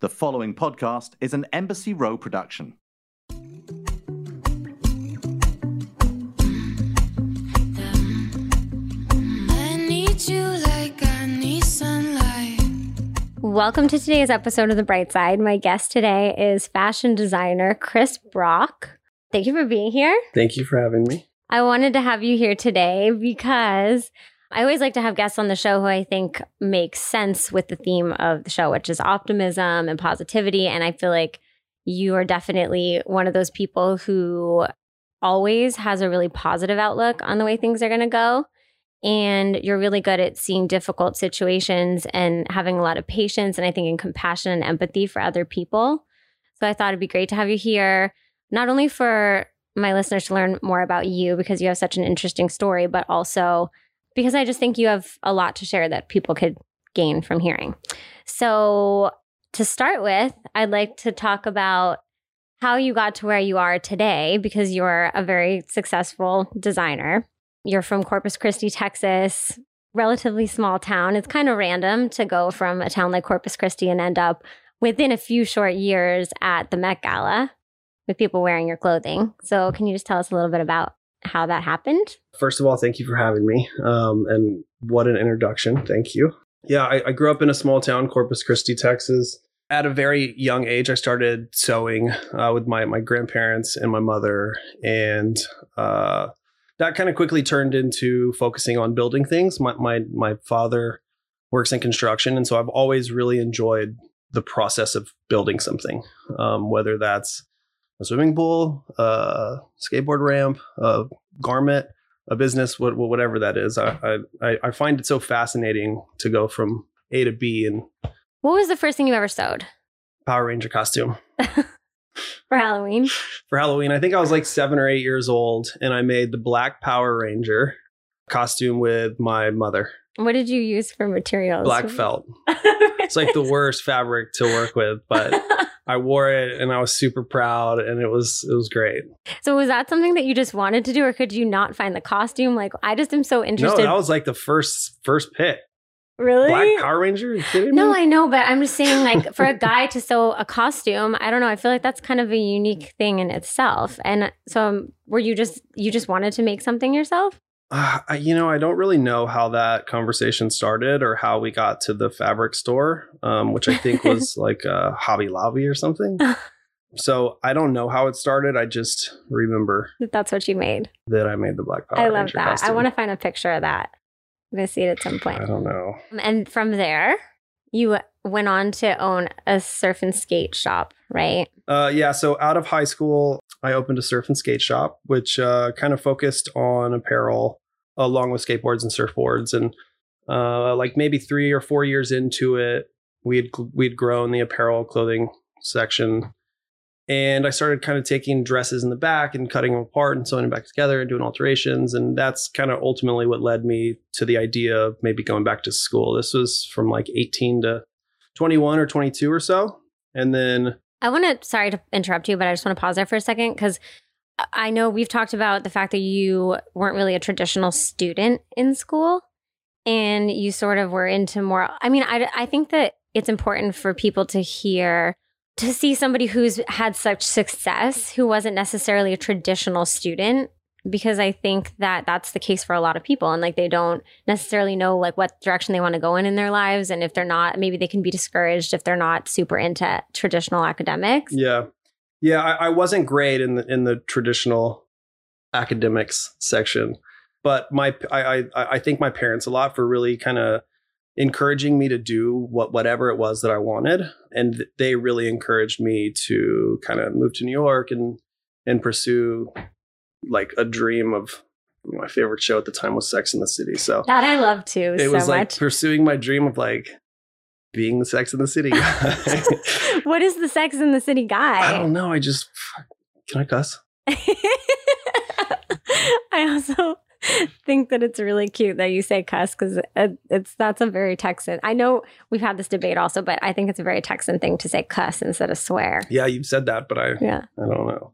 The following podcast is an Embassy Row production. I need you like I need sunlight. Welcome to today's episode of The Bright Side. My guest today is fashion designer Chris Brock. Thank you for being here. Thank you for having me. I wanted to have you here today because I always like to have guests on the show who I think make sense with the theme of the show, which is optimism and positivity. And I feel like you are definitely one of those people who always has a really positive outlook on the way things are going to go. And you're really good at seeing difficult situations and having a lot of patience and I think in compassion and empathy for other people. So I thought it'd be great to have you here, not only for my listeners to learn more about you because you have such an interesting story, but also because I just think you have a lot to share that people could gain from hearing. So, to start with, I'd like to talk about how you got to where you are today because you're a very successful designer. You're from Corpus Christi, Texas, relatively small town. It's kind of random to go from a town like Corpus Christi and end up within a few short years at the Met Gala with people wearing your clothing. So, can you just tell us a little bit about how that happened? First of all, thank you for having me. Um, and what an introduction. Thank you. Yeah, I, I grew up in a small town, Corpus Christi, Texas. At a very young age, I started sewing uh, with my, my grandparents and my mother. And uh, that kind of quickly turned into focusing on building things. My, my, my father works in construction. And so I've always really enjoyed the process of building something, um, whether that's a swimming pool, a skateboard ramp, a garment, a business, what, whatever that is. I, I, I find it so fascinating to go from A to B and What was the first thing you ever sewed Power Ranger costume. for Halloween? For Halloween, I think I was like seven or eight years old, and I made the Black Power Ranger costume with my mother. What did you use for materials? Black felt. It's like the worst fabric to work with, but I wore it and I was super proud, and it was it was great. so was that something that you just wanted to do, or could you not find the costume? Like, I just am so interested. No, that was like the first first pick. really? Black Power Ranger? Are you kidding no? I know, but I'm just saying, like, for a guy to sew a costume, I don't know. I feel like that's kind of a unique thing in itself. And so, um, were you just you just wanted to make something yourself? Uh, I- you know, I don't really know how that conversation started or how we got to the fabric store, um, which I think was like uh, Hobby Lobby or something. So I don't know how it started. I just remember That That's what you made. that I made the Black Power I love Ranger that. I want to find a picture of that. I'm gonna see it at some point. I don't know. And from there, you went on to own a surf and skate shop, right? Uh, yeah. So out of high school, I opened a surf and skate shop, which uh, kind of focused on apparel along with skateboards and surfboards. And uh, like maybe three or four years into it, we'd we'd grown the apparel clothing section, and I started kind of taking dresses in the back and cutting them apart and sewing them back together and doing alterations. And that's kind of ultimately what led me to the idea of maybe going back to school. This was from like 18 to 21 or 22 or so. And then I want to, sorry to interrupt you, but I just want to pause there for a second because I know we've talked about the fact that you weren't really a traditional student in school and you sort of were into more. I mean, I, I think that it's important for people to hear, to see somebody who's had such success who wasn't necessarily a traditional student because I think that that's the case for a lot of people and like they don't necessarily know like what direction they want to go in in their lives and if they're not maybe they can be discouraged if they're not super into traditional academics. Yeah, yeah. I, I wasn't great in the in the traditional academics section, but my I I, I think my parents a lot for really kind of encouraging me to do what whatever it was that I wanted, and they really encouraged me to kind of move to New York and and pursue like a dream of my favorite show at the time was Sex in the City. So That I love too it so was like much. pursuing my dream of like being the Sex in the City guy. what is the Sex in the City guy? I don't know. I just can I cuss? I also think that it's really cute that you say cuss because it's that's a very Texan. I know we've had this debate also, but I think it's a very Texan thing to say cuss instead of swear. Yeah, you've said that, but I Yeah. I don't know.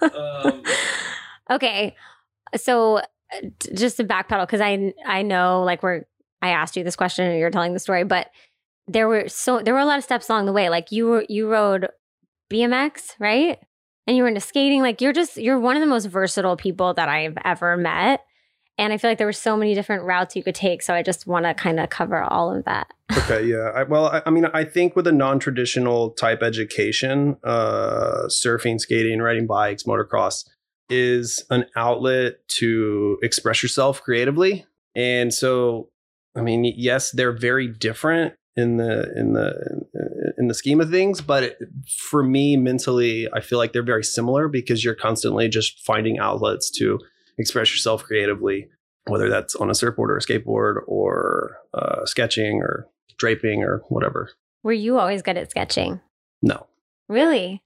Um, okay, so uh, just to backpedal because I I know like we're I asked you this question and you're telling the story, but there were so there were a lot of steps along the way. Like you were you rode BMX, right? And you were into skating. Like you're just you're one of the most versatile people that I've ever met. And I feel like there were so many different routes you could take. So I just want to kind of cover all of that. okay yeah I, well I, I mean i think with a non-traditional type education uh surfing skating riding bikes motocross is an outlet to express yourself creatively and so i mean yes they're very different in the in the in the scheme of things but it, for me mentally i feel like they're very similar because you're constantly just finding outlets to express yourself creatively whether that's on a surfboard or a skateboard or uh, sketching or draping or whatever. Were you always good at sketching? No. Really?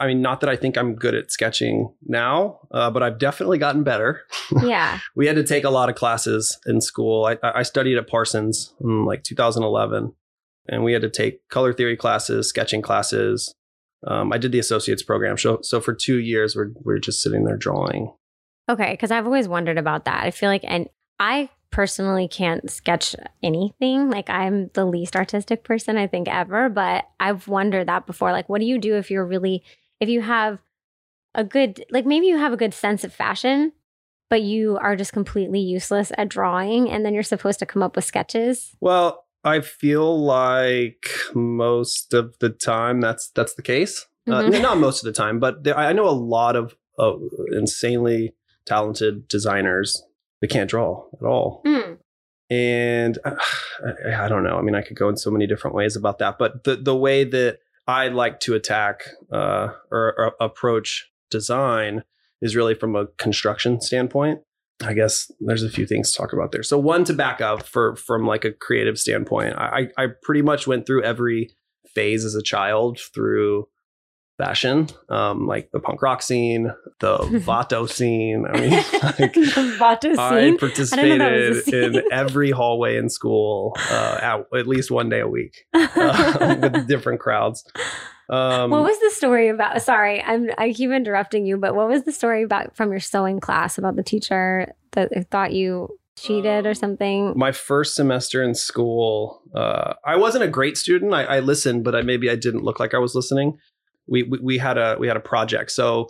I mean, not that I think I'm good at sketching now, uh, but I've definitely gotten better. Yeah. we had to take a lot of classes in school. I, I studied at Parsons in like 2011, and we had to take color theory classes, sketching classes. Um, I did the associates program. So, so for two years, we're, we're just sitting there drawing. Okay. Cause I've always wondered about that. I feel like, and I personally can't sketch anything. Like I'm the least artistic person I think ever, but I've wondered that before. Like, what do you do if you're really, if you have a good, like maybe you have a good sense of fashion, but you are just completely useless at drawing and then you're supposed to come up with sketches? Well, I feel like most of the time that's that's the case. Uh, Mhm. not most of the time, but there, I know a lot of uh, insanely talented designers that can't draw at all. Hmm. And uh, I, I don't know. I mean, I could go in so many different ways about that, but the the way that I like to attack uh, or, or approach design is really from a construction standpoint. I guess there's a few things to talk about there. So one to back up for from like a creative standpoint, I I pretty much went through every phase as a child through fashion, um, like the punk rock scene, the vato scene. I mean, like, Vato I scene. participated a in every hallway in school uh, at, at least one day a week uh, with different crowds. Um, what was the story about? Sorry, I'm I keep interrupting you, but what was the story about from your sewing class about the teacher that thought you cheated or something? my first semester in school, uh, I wasn't a great student. I, I listened, but I, maybe I didn't look like I was listening. We, we we had a we had a project. So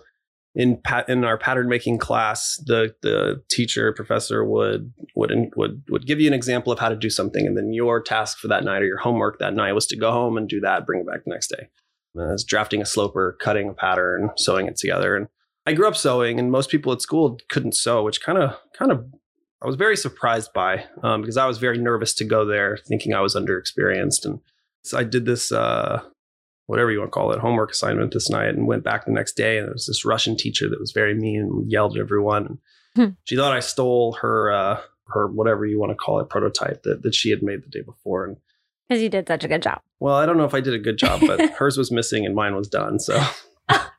in pat in our pattern making class, the the teacher professor would would would would give you an example of how to do something, and then your task for that night or your homework that night was to go home and do that, bring it back the next day. And was drafting a sloper, cutting a pattern, sewing it together, and I grew up sewing, and most people at school couldn't sew, which kind of kind of I was very surprised by um, because I was very nervous to go there, thinking I was underexperienced, and so I did this uh, whatever you want to call it homework assignment this night, and went back the next day, and there was this Russian teacher that was very mean and yelled at everyone. Hmm. She thought I stole her uh, her whatever you want to call it prototype that that she had made the day before, and Because you did such a good job. well, I don't know if I did a good job, but hers was missing and mine was done, so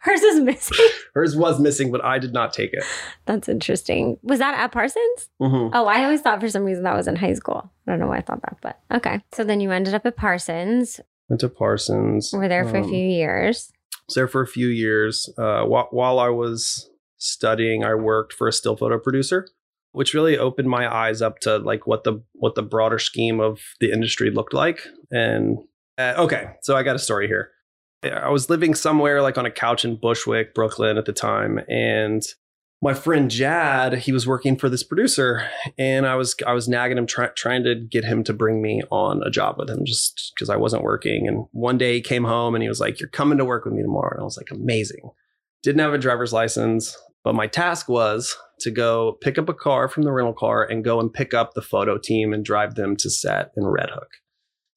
Hers is missing. hers was missing, but I did not take it. That's interesting. Was that at Parsons? Mhm. Oh, I always thought for some reason that was in high school. I don't know why I thought that, but okay. So then you ended up at Parsons. Went to Parsons. We were there for a um, few years. was there for a few years. Uh, while, while I was studying, I worked for a still photo producer, which really opened my eyes up to like what the what the broader scheme of the industry looked like. And uh, okay, so I got a story here. I was living somewhere like on a couch in Bushwick, Brooklyn at the time, and my friend Jad, he was working for this producer, and I was I was nagging him, try, trying to get him to bring me on a job with him, just because I wasn't working. And one day he came home and he was like, "You're coming to work with me tomorrow," and I was like, "Amazing." Didn't have a driver's license, but my task was to go pick up a car from the rental car and go and pick up the photo team and drive them to set in Red Hook.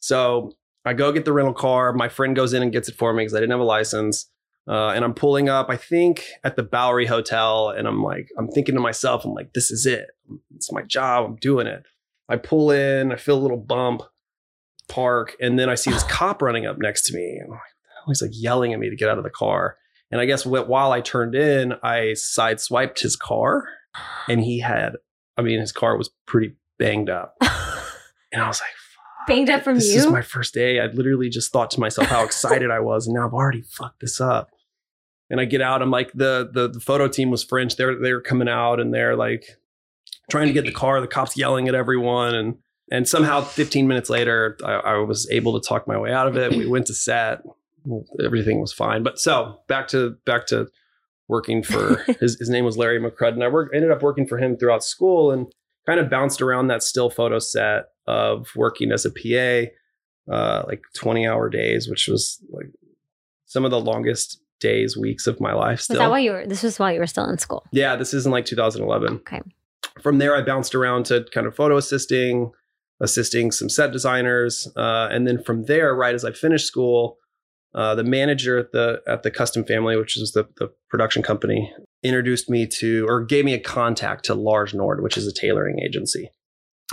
So I go get the rental car. My friend goes in and gets it for me because I didn't have a license. Uh, and I'm pulling up, I think, at the Bowery Hotel. And I'm like, I'm thinking to myself, I'm like, this is it. It's my job. I'm doing it. I pull in, I feel a little bump, park, and then I see this cop running up next to me. And like, he's like yelling at me to get out of the car. And I guess while I turned in, I sideswiped his car. And he had, I mean, his car was pretty banged up. And I was like, Banged up from this you? This is my first day. I literally just thought to myself how excited I was, and now I've already fucked this up. And I get out. I'm like, the the, the photo team was French. They're they're coming out and they're like trying to get the car. The cops yelling at everyone, and And somehow, 15 minutes later, I, I was able to talk my way out of it. We went to set. Everything was fine. But so back to back to working for his, his name was Larry McCrudden. I worked, ended up working for him throughout school and kind of bounced around that still photo set of working as a PA, uh, like 20 hour days, which was like some of the longest days, weeks of my life still. Was that why you were? This was while you were still in school. yeah, this is in like 2011. Okay. From there, I bounced around to kind of photo assisting, assisting some set designers. Uh, and then from there, right as I finished school, uh, the manager at the at the Custom Family, which is the, the production company, introduced me to or gave me a contact to Large Nord, which is a tailoring agency.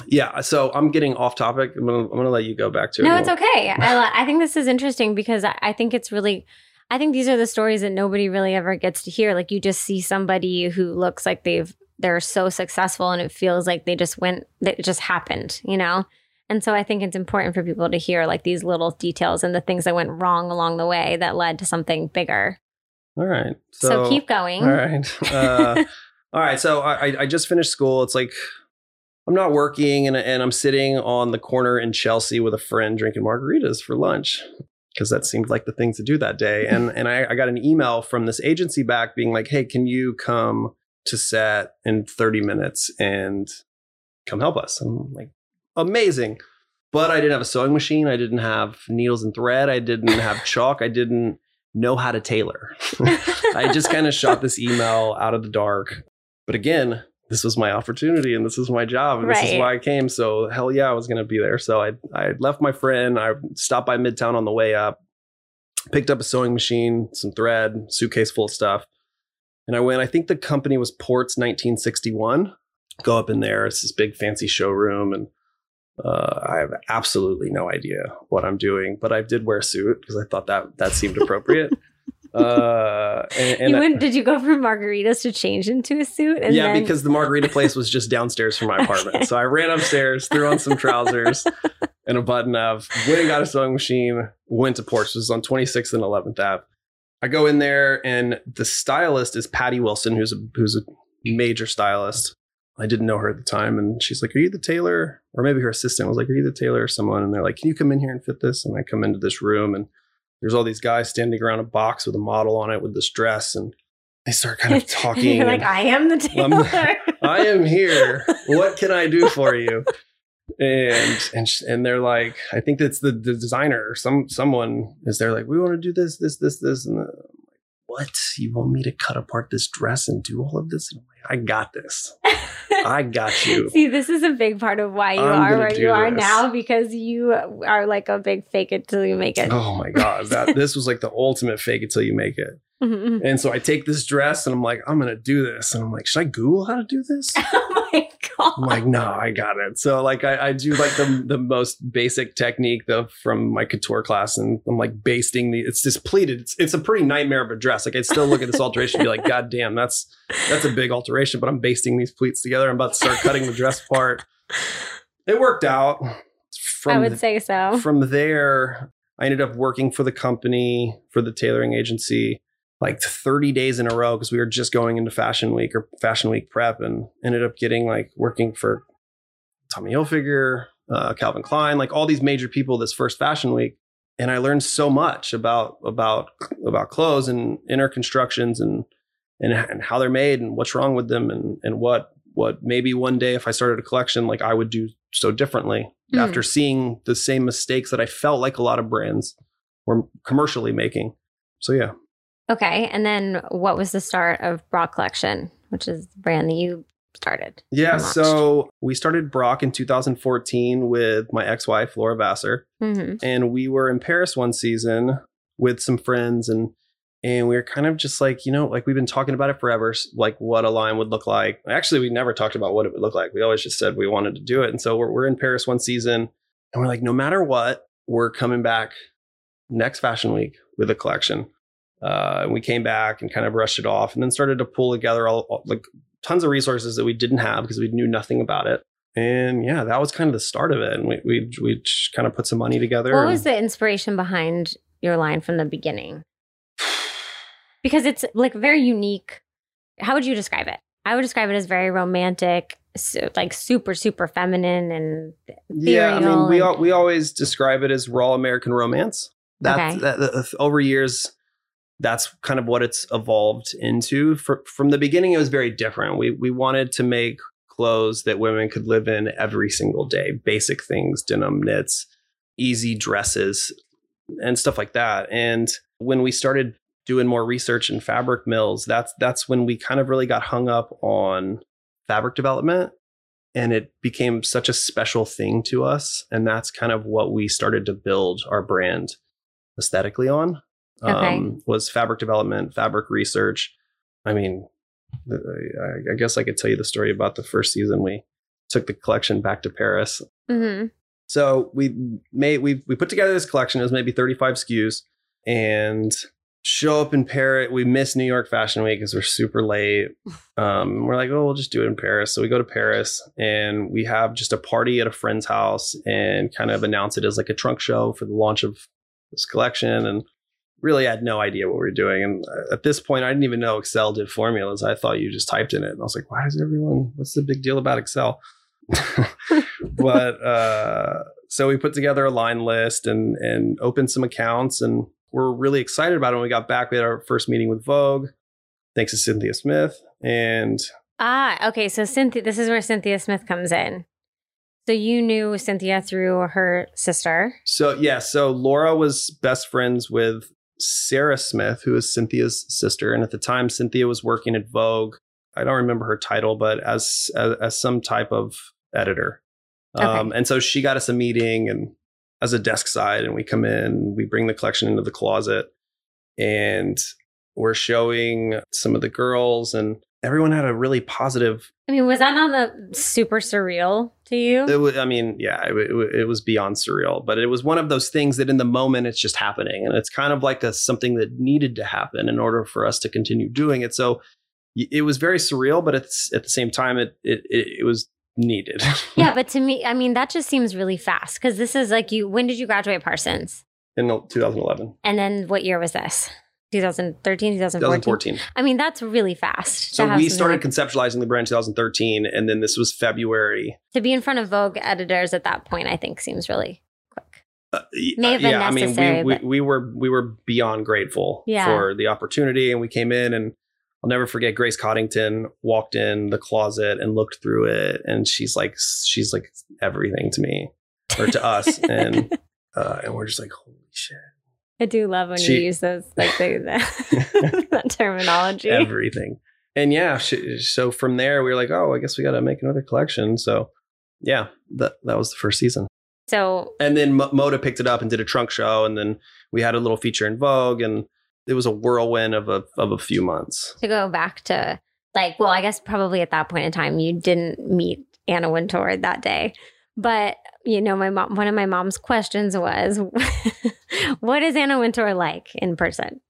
Yeah, so I'm getting off topic. I'm gonna, I'm gonna let you go back to. No, it's okay. I, I think this is interesting because I, I think it's really, I think these are the stories that nobody really ever gets to hear. Like you just see somebody who looks like they've, they're so successful and it feels like they just went, that it just happened, you know? And so I think it's important for people to hear like these little details and the things that went wrong along the way that led to something bigger. All right. So, keep going. All right. Uh, all right. So I, I just finished school. It's like I'm not working and, and I'm sitting on the corner in Chelsea with a friend drinking margaritas for lunch because that seemed like the thing to do that day. And, and I, I got an email from this agency back being like, hey, can you come to set in 30 minutes and come help us? I'm like, amazing. But I didn't have a sewing machine. I didn't have needles and thread. I didn't have chalk. I didn't know how to tailor. I just kind of shot this email out of the dark. But again, this was my opportunity and this is my job and this is why I came. So hell yeah, I was going to be there. So I I left my friend. I stopped by Midtown on the way up, picked up a sewing machine, some thread, suitcase full of stuff, and I went. I think the company was Ports 1961. Go up in there. It's this big fancy showroom and. Uh, I have absolutely no idea what I'm doing, but I did wear a suit because I thought that that seemed appropriate. uh, and, and you I- did you go from margaritas to change into a suit? And yeah, then- because the margarita place was just downstairs from my apartment. Okay. So I ran upstairs, threw on some trousers and a button up, went and got a sewing machine, went to Ports. This was on 26th and 11th Ave. I go in there and the stylist is Patti Wilson, who's a who's a major stylist. I didn't know her at the time. And she's like, Are you the tailor? Or maybe her assistant was like, Are you the tailor or someone? And they're like, Can you come in here and fit this? And I come into this room and there's all these guys standing around a box with a model on it with this dress. And they start kind of talking. You're like, I am the I'm- tailor. I am here. What can I do for you? And and sh- and they're like, I think that's the, the designer or some someone is there like, we want to do this, this, this, this, and I'm like, what? You want me to cut apart this dress and do all of this? And I'm I got this. I got you. See, this is a big part of why you I'm are where you are this. now because you are like a big fake it till you make it. Oh my god, that this was like the ultimate fake it till you make it. Mhm. And so I take this dress and I'm like, I'm gonna do this. And I'm like, should I Google how to do this? oh my god. I'm like, no, I got it. So like I, I do like the the most basic technique though from my couture class, and I'm like basting the. It's just pleated. It's, it's a pretty nightmare of a dress. Like I still look at this alteration and be like, God damn, that's that's a big alteration. But I'm basting these pleats together. I'm about to start cutting the dress apart. It worked out. From I would the- say so. from there, I ended up working for the company for the tailoring agency like 30 days in a row because we were just going into fashion week or fashion week prep and ended up getting like working for Tommy Hilfiger, uh, Calvin Klein, like all these major people this first fashion week. And I learned so much about about about clothes and inner constructions and and, and how they're made and what's wrong with them and and what what maybe one day if I started a collection like I would do so differently Mm. after seeing the same mistakes that I felt like a lot of brands were commercially making. So yeah. Okay. And then what was the start of Brock Collection, which is the brand that you started? Yeah, so we started Brock in 2014 with my ex-wife Laura Vassar hmm and we were in Paris one season with some friends and and we were kind of just like, you know, like we've been talking about it forever, like what a line would look like. Actually, we never talked about what it would look like. We always just said we wanted to do it. And so we're, we're in Paris one season and we're like, no matter what, we're coming back next fashion week with a collection. Uh, and we came back and kind of brushed it off and then started to pull together all, all- like tons of resources that we didn't have because we knew nothing about it. And yeah, that was kind of the start of it. And we, we, we just kind of put some money together. What and- was the inspiration behind your line from the beginning? Because it's like very unique. How would you describe it? I would describe it as very romantic su- like super super feminine and Yeah, I mean, we and- al- we always describe it as raw American romance. That's Okay. that, that- over years. That's kind of what it's evolved into. For, from the beginning, it was very different. We we wanted to make clothes that women could live in every single day. Basic things, denim knits, easy dresses, and stuff like that. And when we started doing more research in fabric mills, that's that's when we kind of really got hung up on fabric development and it became such a special thing to us and that's kind of what we started to build our brand aesthetically on Okay. um, was fabric development fabric research i mean I, I guess i could tell you the story about the first season we took the collection back to paris Mhm. so we made we we put together this collection. It was maybe 35 SKUs and show up in Paris. We missed New York Fashion Week because we're super late. Um, we're like, oh, we'll just do it in Paris. So we go to Paris and we have just a party at a friend's house and kind of announce it as like a trunk show for the launch of this collection. And really had no idea what we were doing. And uh, at this point, I didn't even know Excel did formulas. I thought you just typed in it. And I was like, why does everyone, what's the big deal about Excel? but uh, so we put together a line list and and opened some accounts and we're really excited about it when we got back we had our first meeting with vogue thanks to cynthia smith and Ah, okay. So Cynthia, this is where Cynthia Smith comes in. So you knew Cynthia through her sister. so yeah so laura was best friends with sarah smith who is cynthia's sister and at the time cynthia was working at vogue. I don't remember her title but as as, as some type of editor. Um, and so she got us a meeting and as a desk side and we come in we bring the collection into the closet and we're showing some of the girls and everyone had a really positive I mean, was that not the super surreal to you? it was, i mean yeah it, it, it was beyond surreal but it was one of those things that in the moment it's just happening and it's kind of like a something that needed to happen in order for us to continue doing it so it was very surreal but it's at the same time it it, it, it was needed yeah, but to me, I mean, that just seems really fast because this is like you. When did you graduate Parsons? in 2011 And then what year was this? 2013, 2014. 2014 I mean, that's really fast. So we started like- conceptualizing the brand in 2013, and then this was February. to be in front of Vogue editors at that point. I think seems really quick. Uh, y- May have been yeah, I mean, we, but- we, we were we were beyond grateful Yeah. for the opportunity, and we came in, and I'll never forget. Grace Coddington walked in the closet and looked through it, and she's like, she's like everything to me or to us, and uh, and we're just like, holy shit, I do love when She- you use those like the, the, that terminology. everything. And yeah, sh- so from there we were like, oh, I guess we got to make another collection. So yeah, that that was the first season. So and then Mo- Moda picked it up and did a trunk show, and then we had a little feature in Vogue, and it was a whirlwind of a of a few months. to go back to like, well, I guess probably at that point in time you didn't meet Anna Wintour that day, but you know, my mom. One of my mom's questions was, "What is Anna Wintour like in person?"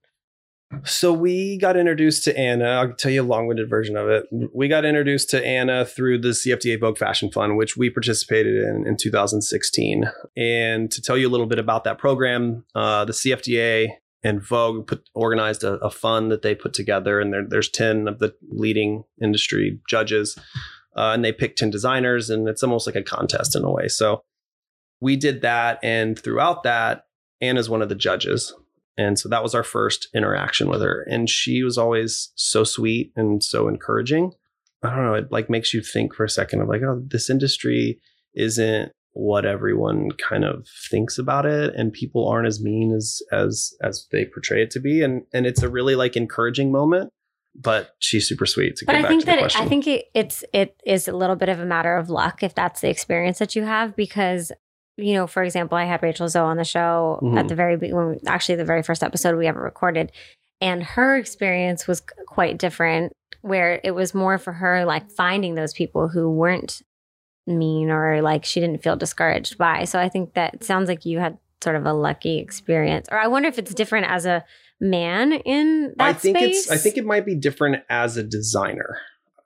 So we got introduced to Anna. I'll tell you a long-winded version of it. We got introduced to Anna through the CFDA Vogue Fashion Fund, which we participated in in 2016. And to tell you a little bit about that program, uh, the CFDA and Vogue put organized a, a fund that they put together, and there, there's 10 of the leading industry judges, uh, and they pick 10 designers, and it's almost like a contest in a way. So we did that, and throughout that, Anna's one of the judges. And so that was our first interaction with her. And she was always so sweet and so encouraging. I don't know, it like makes you think for a second of like, oh, this industry isn't what everyone kind of thinks about it and people aren't as mean as as as they portray it to be and and it's a really like encouraging moment but she's super sweet to But I think to the that it, I think it, it's it is a little bit of a matter of luck if that's the experience that you have because you know, for example, I had Rachel Zoe on the show Mhm. at the very be- when we, actually the very first episode we ever recorded, and her experience was quite different. Where it was more for her like finding those people who weren't mean or like she didn't feel discouraged by. So I think that sounds like you had sort of a lucky experience. Or I wonder if it's different as a man in that I think space. it's I think it might be different as a designer.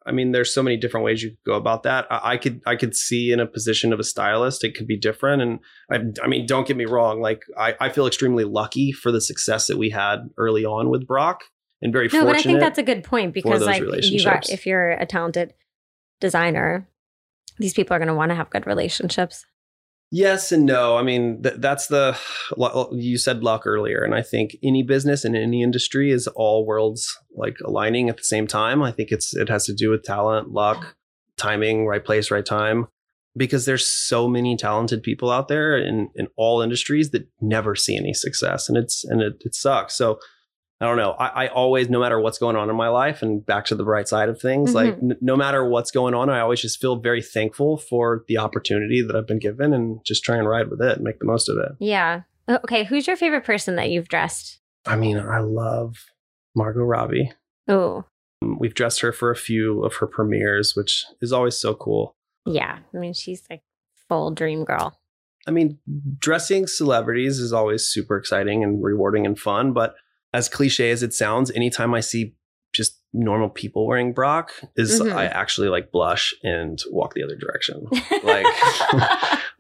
I mean, there's so many different ways you could go about that. I, I could I could see in a position of a stylist, it could be different. And I, I mean, don't get me wrong. Like I, I feel extremely lucky for the success that we had early on with Brock, and very No, fortunate. but I think that's a good point because like you got if you're a talented designer these people are going to want to have good relationships. Yes and no. I mean, th- that's the you said luck earlier, and I think any business in any industry is all worlds like aligning at the same time. I think it's it has to do with talent, luck, timing, right place, right time. Because there's so many talented people out there in in all industries that never see any success, and it's and it, it sucks. So I don't know. I, I, always, no matter what's going on in my life, and back to the bright side of things, mm-hmm. like n- no matter what's going on, I always just feel very thankful for the opportunity that I've been given, and just try and ride with it and make the most of it. Yeah. Okay. Who's your favorite person that you've dressed? I mean, I love Margot Robbie. Oh. We've dressed her for a few of her premieres, which is always so cool. Yeah. I mean, she's like full dream girl. I mean, dressing celebrities is always super exciting and rewarding and fun, but as cliche as it sounds, anytime I see just normal people wearing Brock is mm-hmm. I actually like blush and walk the other direction. Like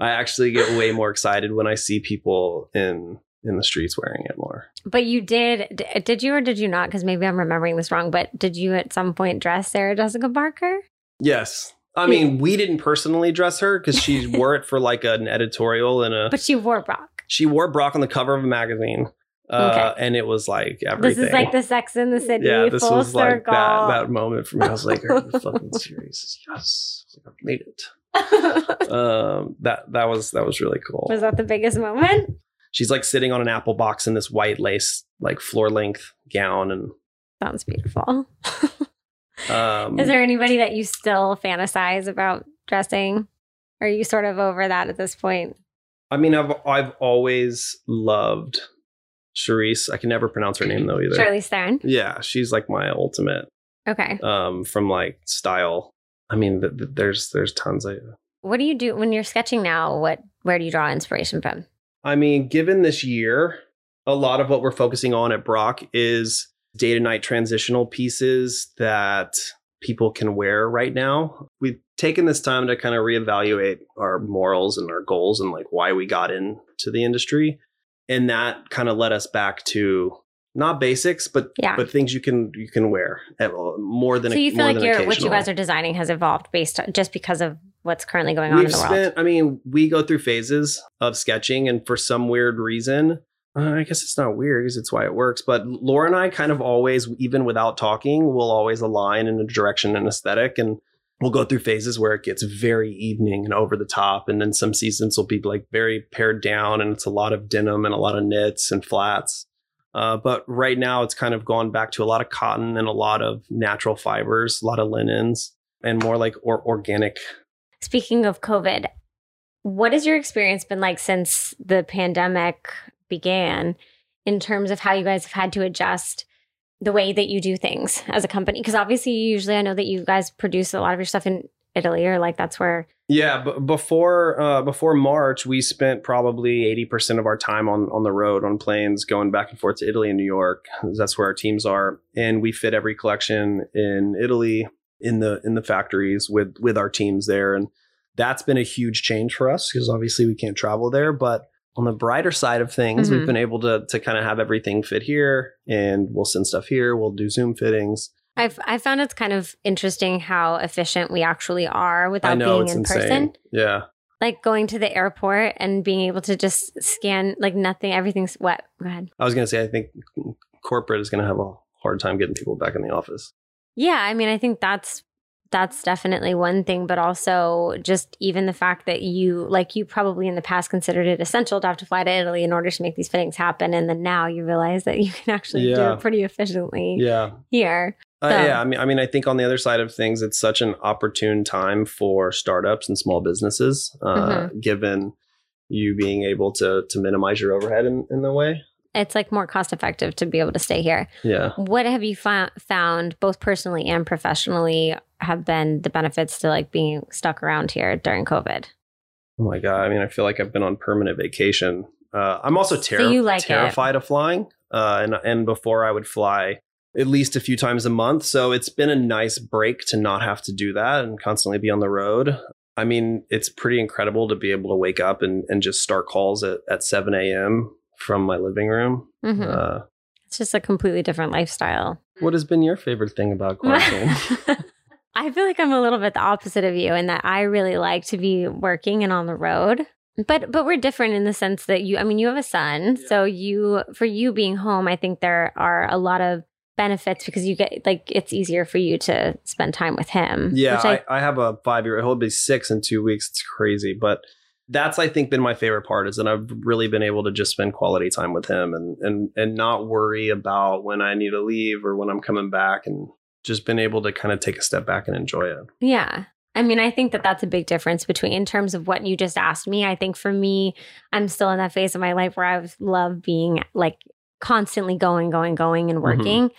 I actually get way more excited when I see people in in the streets wearing it more. But you did did you or did you not cuz maybe I'm remembering this wrong, but did you at some point dress Sarah Jessica Parker? Yes. I mean, we didn't personally dress her cuz she wore it for like an editorial and a But she wore Brock. She wore Brock on the cover of a magazine. Uh, okay. and it was like everything. This is like the Sex in the City. Yeah, this was circle. like that, that moment for me. I was like, "Are you fucking serious?" Yes, I like, made it. um, that that was that was really cool. Was that the biggest moment? She's like sitting on an apple box in this white lace, like floor length gown, and sounds beautiful. um, is there anybody that you still fantasize about dressing? Or are you sort of over that at this point? I mean, I've I've always loved Charisse. I can never pronounce her name though either. Charlize Theron. Yeah, she's like my ultimate. Okay. Um, from like style. I mean, th- th- there's there's tons of. What do you do when you're sketching now? What where do you draw inspiration from? I mean, given this year, a lot of what we're focusing on at Brock is day to night transitional pieces that people can wear right now. We've taken this time to kind of reevaluate our morals and our goals and like why we got into the industry and that kind of led us back to not basics, but yeah. but things you can you can wear more than. So you feel like your what you guys are designing has evolved based on, just because of what's currently going on We've in the spent, world. I mean, we go through phases of sketching, and for some weird reason, uh, I guess it's not weird because it's why it works. But Laura and I kind of always, even without talking, will always align in a direction and aesthetic, and we'll go through phases where it gets very evening and over the top and then some seasons will be like very pared down and it's a lot of denim and a lot of knits and flats. Uh, but right now it's kind of gone back to a lot of cotton and a lot of natural fibers a lot of linens and more like or- organic. Speaking of covid what has your experience been like since the pandemic began in terms of how you guys have had to adjust the way that you do things as a company? Because obviously, usually I know that you guys produce a lot of your stuff in Italy, or like that's where. Yeah, but before uh, before March, we spent probably eighty percent of our time on on the road on planes, going back and forth to Italy and New York. That's where our teams are, and we fit every collection in Italy in the in the factories with with our teams there, and that's been a huge change for us because obviously we can't travel there, but on the brighter side of things, mm-hmm. we've been able to to kind of have everything fit here, and we'll send stuff here. We'll do Zoom fittings. I've I found it's kind of interesting how efficient we actually are without know, being in insane. person. Yeah. Like going to the airport and being able to just scan like nothing, everything's wet. Go ahead. I was gonna say I think corporate is gonna have a hard time getting people back in the office. Yeah, I mean I think that's that's definitely one thing but also just even the fact that you like you probably in the past considered it essential to have to fly to italy in order to make these fittings happen and then now you realize that you can actually yeah. do it pretty efficiently yeah here uh, yeah i mean i mean i think on the other side of things it's such an opportune time for startups and small businesses uh, mm-hmm. given you being able to to minimize your overhead in, in the way it's like more cost effective to be able to stay here. Yeah. What have you fa- found both personally and professionally have been the benefits to like being stuck around here during COVID? Oh my god! I mean, I feel like I've been on permanent vacation. Uh, I'm also ter- so like terrified it. of flying, uh, and and before I would fly at least a few times a month. So it's been a nice break to not have to do that and constantly be on the road. I mean, it's pretty incredible to be able to wake up and, and just start calls at, at 7 a.m. from my living room. Mm-hmm. Uh, it's just a completely different lifestyle. What has been your favorite thing about quarantine? I feel like I'm a little bit the opposite of you in that I really like to be working and on the road. But but we're different in the sense that you I mean you have a son, so you for you being home, I think there are a lot of benefits because you get like it's easier for you to spend time with him. Yeah, which I, I have a five year old. He'll be six in two weeks. It's crazy, but that's I think been my favorite part is that I've really been able to just spend quality time with him and and and not worry about when I need to leave or when I'm coming back and just been able to kind of take a step back and enjoy it. Yeah. I mean, I think that that's a big difference between in terms of what you just asked me. I think for me, I'm still in that phase of my life where I love being like constantly going, going, going and Mm-hmm. working.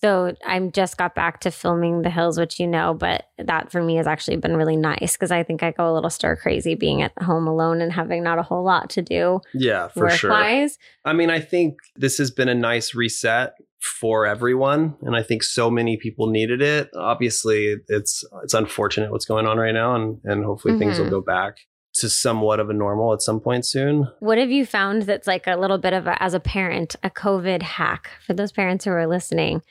So I'm just got back to filming The Hills, which you know, but that for me has actually been really nice because I think I go a little stir crazy being at home alone and having not a whole lot to do Yeah, for work sure. I mean, I think this has been a nice reset for everyone, and I think so many people needed it. Obviously, it's it's unfortunate what's going on right now, and and hopefully things will Mhm. go back to somewhat of a normal at some point soon. What have you found that's like a little bit of a, as a parent, a COVID hack for those parents who are listening?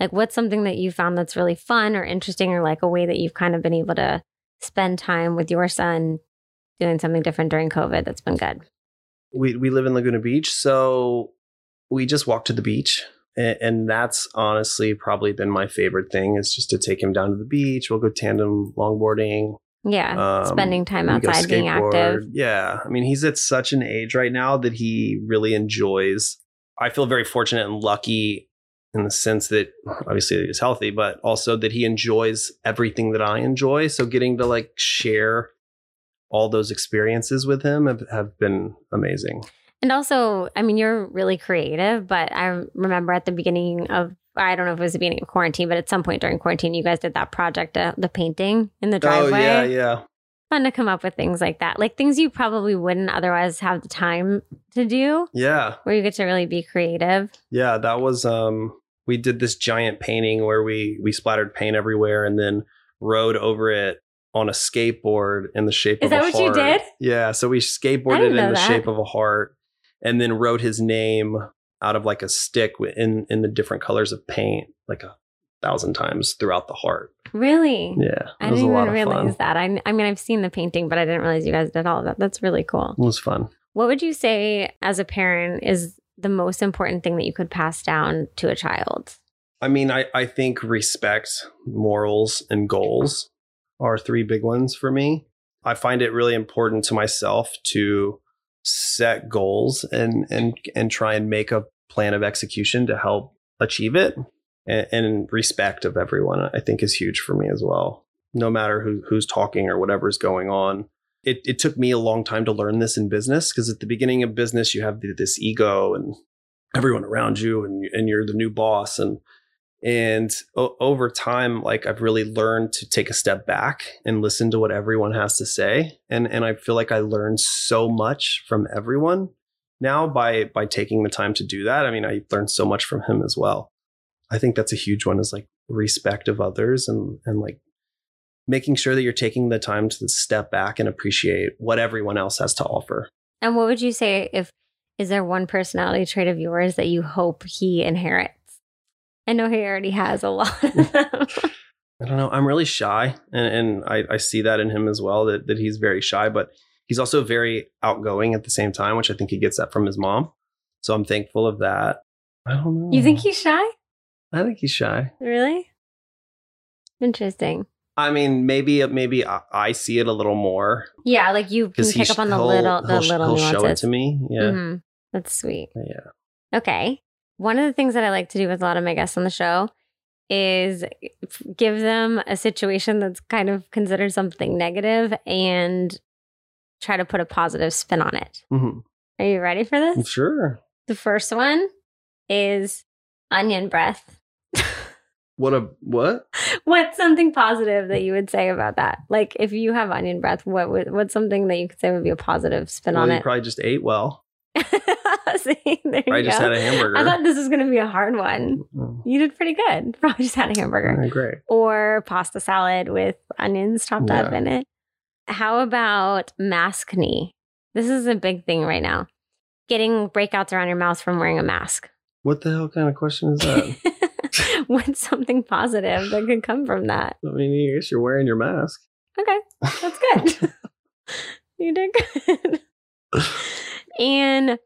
Like, what's something that you found that's really fun or interesting, or like a way that you've kind of been able to spend time with your son doing something different during COVID that's been good? We we live in Laguna Beach, so we just walk to the beach. And, and that's honestly probably been my favorite thing is just to take him down to the beach. We'll go tandem longboarding, Yeah, Um, spending time outside, being skateboard. active. Yeah. I mean, he's at such an age right now that he really enjoys. I feel very fortunate and lucky in the sense that obviously he's healthy, but also that he enjoys everything that I enjoy. So getting to like share all those experiences with him have, have been amazing. And also, I mean, you're really creative, but I remember at the beginning of, I don't know if it was the beginning of quarantine, but at some point during quarantine, you guys did that project, uh, the painting in the driveway. Oh, yeah, yeah. Fun to come up with things like that, like things you probably wouldn't otherwise have the time to do, Yeah. where you get to really be creative. Yeah, that was um we did this giant painting where we we splattered paint everywhere and then rode over it on a skateboard in the shape Is of that a what you did? Yeah, so we skateboarded in the that. shape of a heart and then wrote his name out of like a stick in in the different colors of paint like a thousand times throughout the heart. Really? Yeah, I didn't even realize fun. that. I, I mean, I've seen the painting, but I didn't realize you guys did all of that. That's really cool. It was fun. What would you say as a parent is the most important thing that you could pass down to a child? I mean, I, I think respect, morals, and goals are three big ones for me. I find it really important to myself to set goals and and and try and make a plan of execution to help achieve it. And, and respect of everyone, I think, is huge for me as well. No matter who who's talking or whatever's going on. It, it took me a long time to learn this in business because at the beginning of business you have this ego and everyone around you and, and you're the new boss and and o- over time like i've really learned to take a step back and listen to what everyone has to say. And and i feel like i learned so much from everyone now by by taking the time to do that. I mean i learned so much from him as well. I think that's a huge one is like respect of others and and like making sure that you're taking the time to step back and appreciate what everyone else has to offer. And what would you say if is there one personality trait of yours that you hope he inherits? I know he already has a lot. I don't know. I'm really shy, and, and I, I see that in him as well. That that he's very shy, but he's also very outgoing at the same time, which I think he gets that from his mom. So I'm thankful of that. I don't know. you think he's shy? I think he's shy. Really? Interesting. I mean, maybe maybe I, I see it a little more Yeah, like you can pick up on the little the little he'll show it to me. Yeah, Mhm. That's sweet. yeah. Okay. One of the things that I like to do with a lot of my guests on the show is give them a situation that's kind of considered something negative and try to put a positive spin on it. hmm Are you ready for this? Sure. The first one is onion breath. What a what? What's something positive that you would say about that? Like if you have onion breath, what would what's something that you could say would be a positive spin well, on you it? probably just ate well. See, there I you just go. had a hamburger. I thought this was going to be a hard one. You did pretty good. Probably just had a hamburger great. or pasta salad with onions chopped up in it. How about mask knee? This is a big thing right now. Getting breakouts around your mouth from wearing a mask. What the hell kind of question is that? What's something positive that could come from that? I mean, I guess you're wearing your mask. Okay, that's good. you did good. and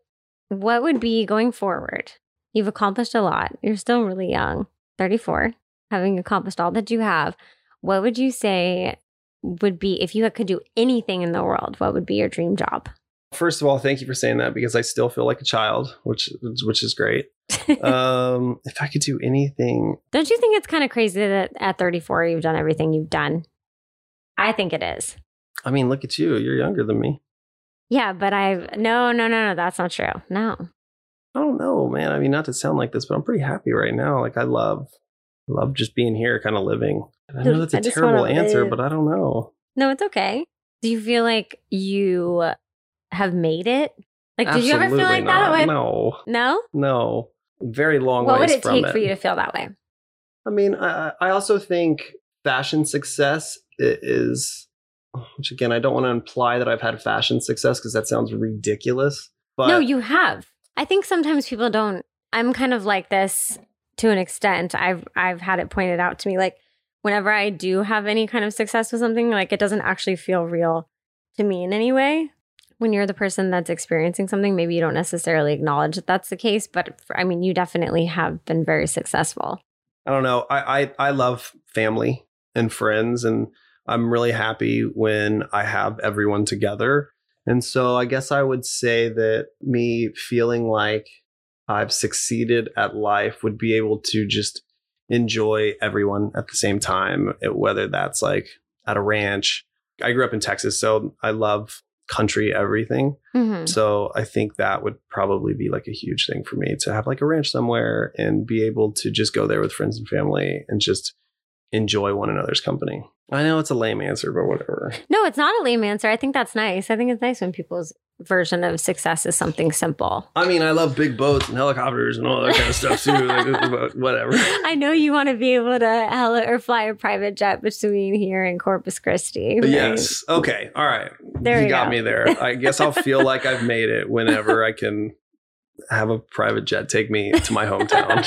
what would be going forward? You've accomplished a lot. You're still really young, 34, having accomplished all that you have. What would you say would be, if you could do anything in the world, what would be your dream job? First of all, thank you for saying that because I still feel like a child, which which is great. um, if I could do anything, Don't you think it's kind of crazy that at 34 you've done everything you've done? I think it is. I mean, look at you. You're younger than me. Yeah, but I've no, no, no, no. That's not true. No. I don't know, man. I mean, not to sound like this, but I'm pretty happy right now. Like I love, love just being here, kind of living. And I know that's a terrible answer, live. but I don't know. No, it's okay. Do you feel like you have made it? Like, did you ever feel Absolutely like that? not. With, No, no? no. Very long What would it take it. for you to feel that way? I mean, I, I also think fashion success is, which again, I don't want to imply that I've had fashion success because that sounds ridiculous. But no, you have. I think sometimes people don't. I'm kind of like this to an extent. I've I've had it pointed out to me like whenever I do have any kind of success with something, like it doesn't actually feel real to me in any way. When you're the person that's experiencing something, maybe you don't necessarily acknowledge that that's the case, but for, I mean, you definitely have been very successful. I don't know. I, I I love family and friends, and I'm really happy when I have everyone together. And so I guess I would say that me feeling like I've succeeded at life would be able to just enjoy everyone at the same time, whether that's like at a ranch. I grew up in Texas, so I love country everything. Mhm. So I think that would probably be like a huge thing for me to have like a ranch somewhere and be able to just go there with friends and family and just enjoy one another's company. I know it's a lame answer, but whatever. No, it's not a lame answer. I think that's nice. I think it's nice when people's version of success is something simple. I mean, I love big boats and helicopters and all that kind of stuff too. Like, whatever. I know you want to be able to heli- or fly a private jet between here and Corpus Christi. right? Yes. Okay. All right. There you we got go. me there. I guess I'll feel like I've made it whenever I can have a private jet take me to my hometown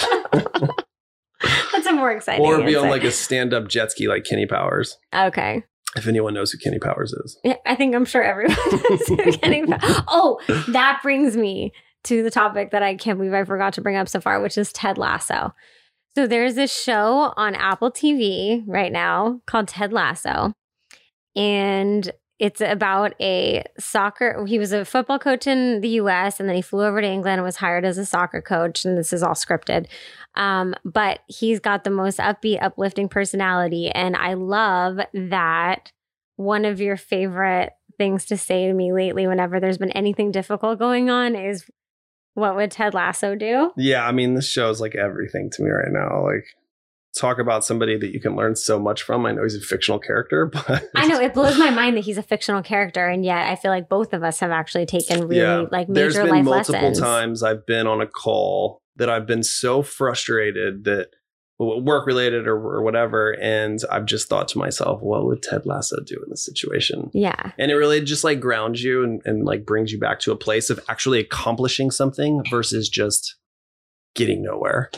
a more exciting. or be on like a stand-up jet ski like Kenny Powers. Okay. If anyone knows who Kenny Powers is. Yeah, I think I'm sure everyone is getting. Oh, that brings me to the topic that I can't believe I forgot to bring up so far, which is Ted Lasso. So there's this show on Apple TV right now called Ted Lasso, and it's about a soccer. He was a football coach in the U.S. and then he flew over to England and was hired as a soccer coach. And this is all scripted, um, but he's got the most upbeat, uplifting personality, and I love that one of your favorite things to say to me lately whenever there's been anything difficult going on is what would Ted Lasso do? Yeah, I mean, this show is like everything to me right now. Like, talk about somebody that you can learn so much from. I know he's a fictional character, but I know it blows my mind that he's a fictional character, and yet I feel like both of us have actually taken really Yeah. like There's major been life multiple lessons. times I've been on a call that I've been so frustrated that work related or, or whatever, and I've just thought to myself, what would Ted Lasso do in this situation? Yeah, And it really just like grounds you and, and like brings you back to a place of actually accomplishing something versus just getting nowhere.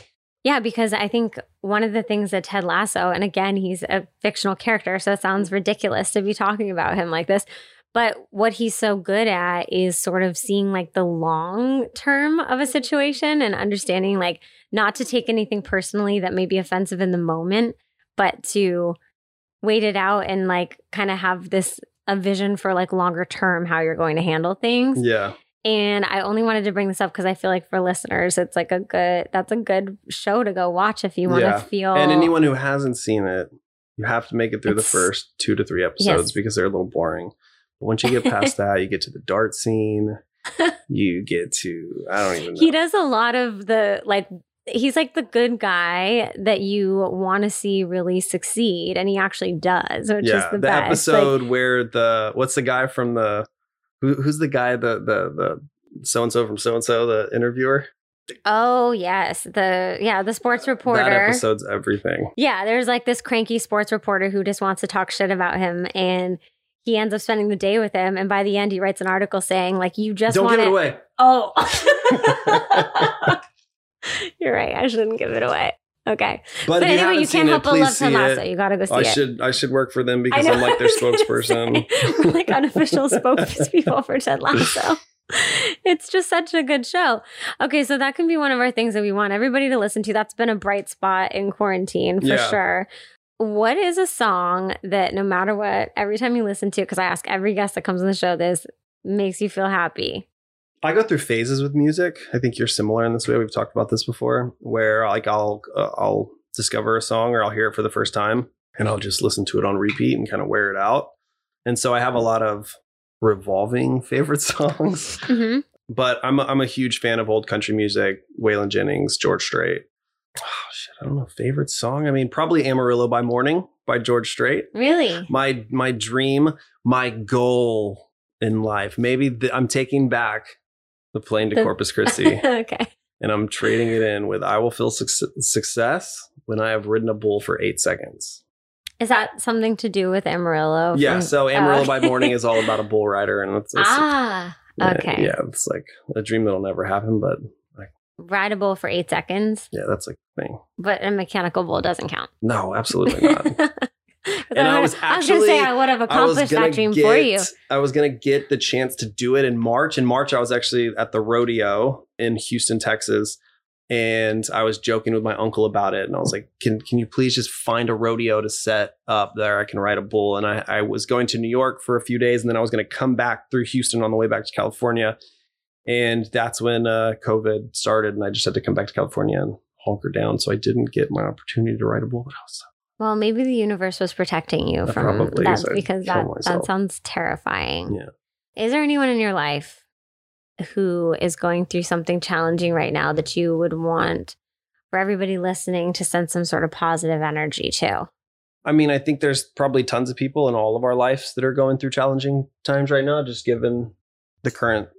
Yeah, because I think one of the things that Ted Lasso, and again, he's a fictional character, so it sounds ridiculous to be talking about him like this. But what he's so good at is sort of seeing like the long term of a situation and understanding like not to take anything personally that may be offensive in the moment, but to wait it out and like kind of have this a vision for like longer term how you're going to handle things. Yeah. And I only wanted to bring this up because I feel like for listeners, it's like a good that's a good show to go watch if you want to Yeah. feel And anyone who hasn't seen it, you have to make it through the first two to three episodes Yes. because they're a little boring. But once you get past that, you get to the dart scene. You get to I don't even know. he does a lot of the like he's like the good guy that you want to see really succeed and he actually does which is yeah, the, the, best episode Like, where the what's the guy from the who, who's the guy the the the so and so from so and so the interviewer? Oh yes the yeah the sports reporter. that episode's everything. Yeah there's like this cranky sports reporter who just wants to talk shit about him and he ends up spending the day with him and by the end he writes an article saying like you just don't want give it away. Oh. You're right i shouldn't give it away Okay. But, But, if you anyway, you can't it, help but love Ted Lasso. it. You gotta go see I it. should I should work for them because I'm like their I spokesperson. We're like unofficial spokespeople for Ted Lasso. It's just such a good show. Okay, so that can be one of our things that we want everybody to listen to. That's been a bright spot in quarantine for Yeah. sure. What is a song that no matter what, every time you listen to, because I ask every guest that comes on the show this, makes you feel happy? I go through phases with music. I think you're similar in this way. We've talked about this before, where like I'll uh, I'll discover a song or I'll hear it for the first time and I'll just listen to it on repeat and kind of wear it out. And so I have a lot of revolving favorite songs. hmm but I'm a, I'm a huge fan of old country music, Waylon Jennings, George Strait. Oh shit, I don't know favorite song. I mean, probably Amarillo by Morning by George Strait. Really? My my dream, my goal in life. Maybe the, I'm taking back the plane to Corpus Christi okay. and I'm trading it in with I will feel suc success when I have ridden a bull for 8 seconds. Is that something to do with Amarillo? yeah, from- so Amarillo by Okay. Morning is all about a bull rider and it's, it's ah, yeah, okay. Yeah, it's like a dream that'll never happen, but like Ride a bull for eight seconds, yeah, that's like a thing. but a mechanical bull doesn't count. No, absolutely not. and I was I was gonna say actually- I would have accomplished that dream get, for you. I was gonna get the chance to do it in March. In March, I was actually at the rodeo in Houston, Texas, and I was joking with my uncle about it. And I was like, "Can can you please just find a rodeo to set up there? I can ride a bull." And I, I was going to New York for a few days, and then I was going to come back through Houston on the way back to California. And that's when uh, COVID started, and I just had to come back to California and hunker down. So I didn't get my opportunity to ride a bull. But I was Well, maybe the universe was protecting you Uh, from that so because that that sounds terrifying. Yeah. Is there anyone in your life who is going through something challenging right now that you would want for everybody listening to send some sort of positive energy to? I mean, I think there's probably tons of people in all of our lives that are going through challenging times right now, just given the current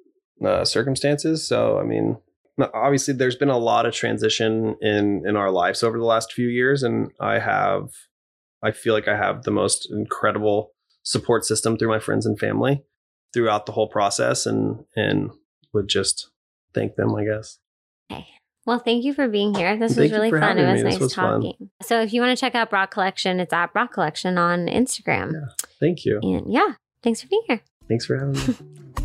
uh, circumstances. So, I mean, obviously, there's been a lot of transition in in our lives over the last few years, and I have, I feel like I have the most incredible support system through my friends and family throughout the whole process, and and would just thank them, I guess. Okay. Well, thank you for being here. This Thank was really fun. It was me. Nice was fun. talking. So, if you want to check out Brock Collection, it's at Brock Collection on Instagram. yeah. Thank you. And yeah, thanks for being here. Thanks for having me.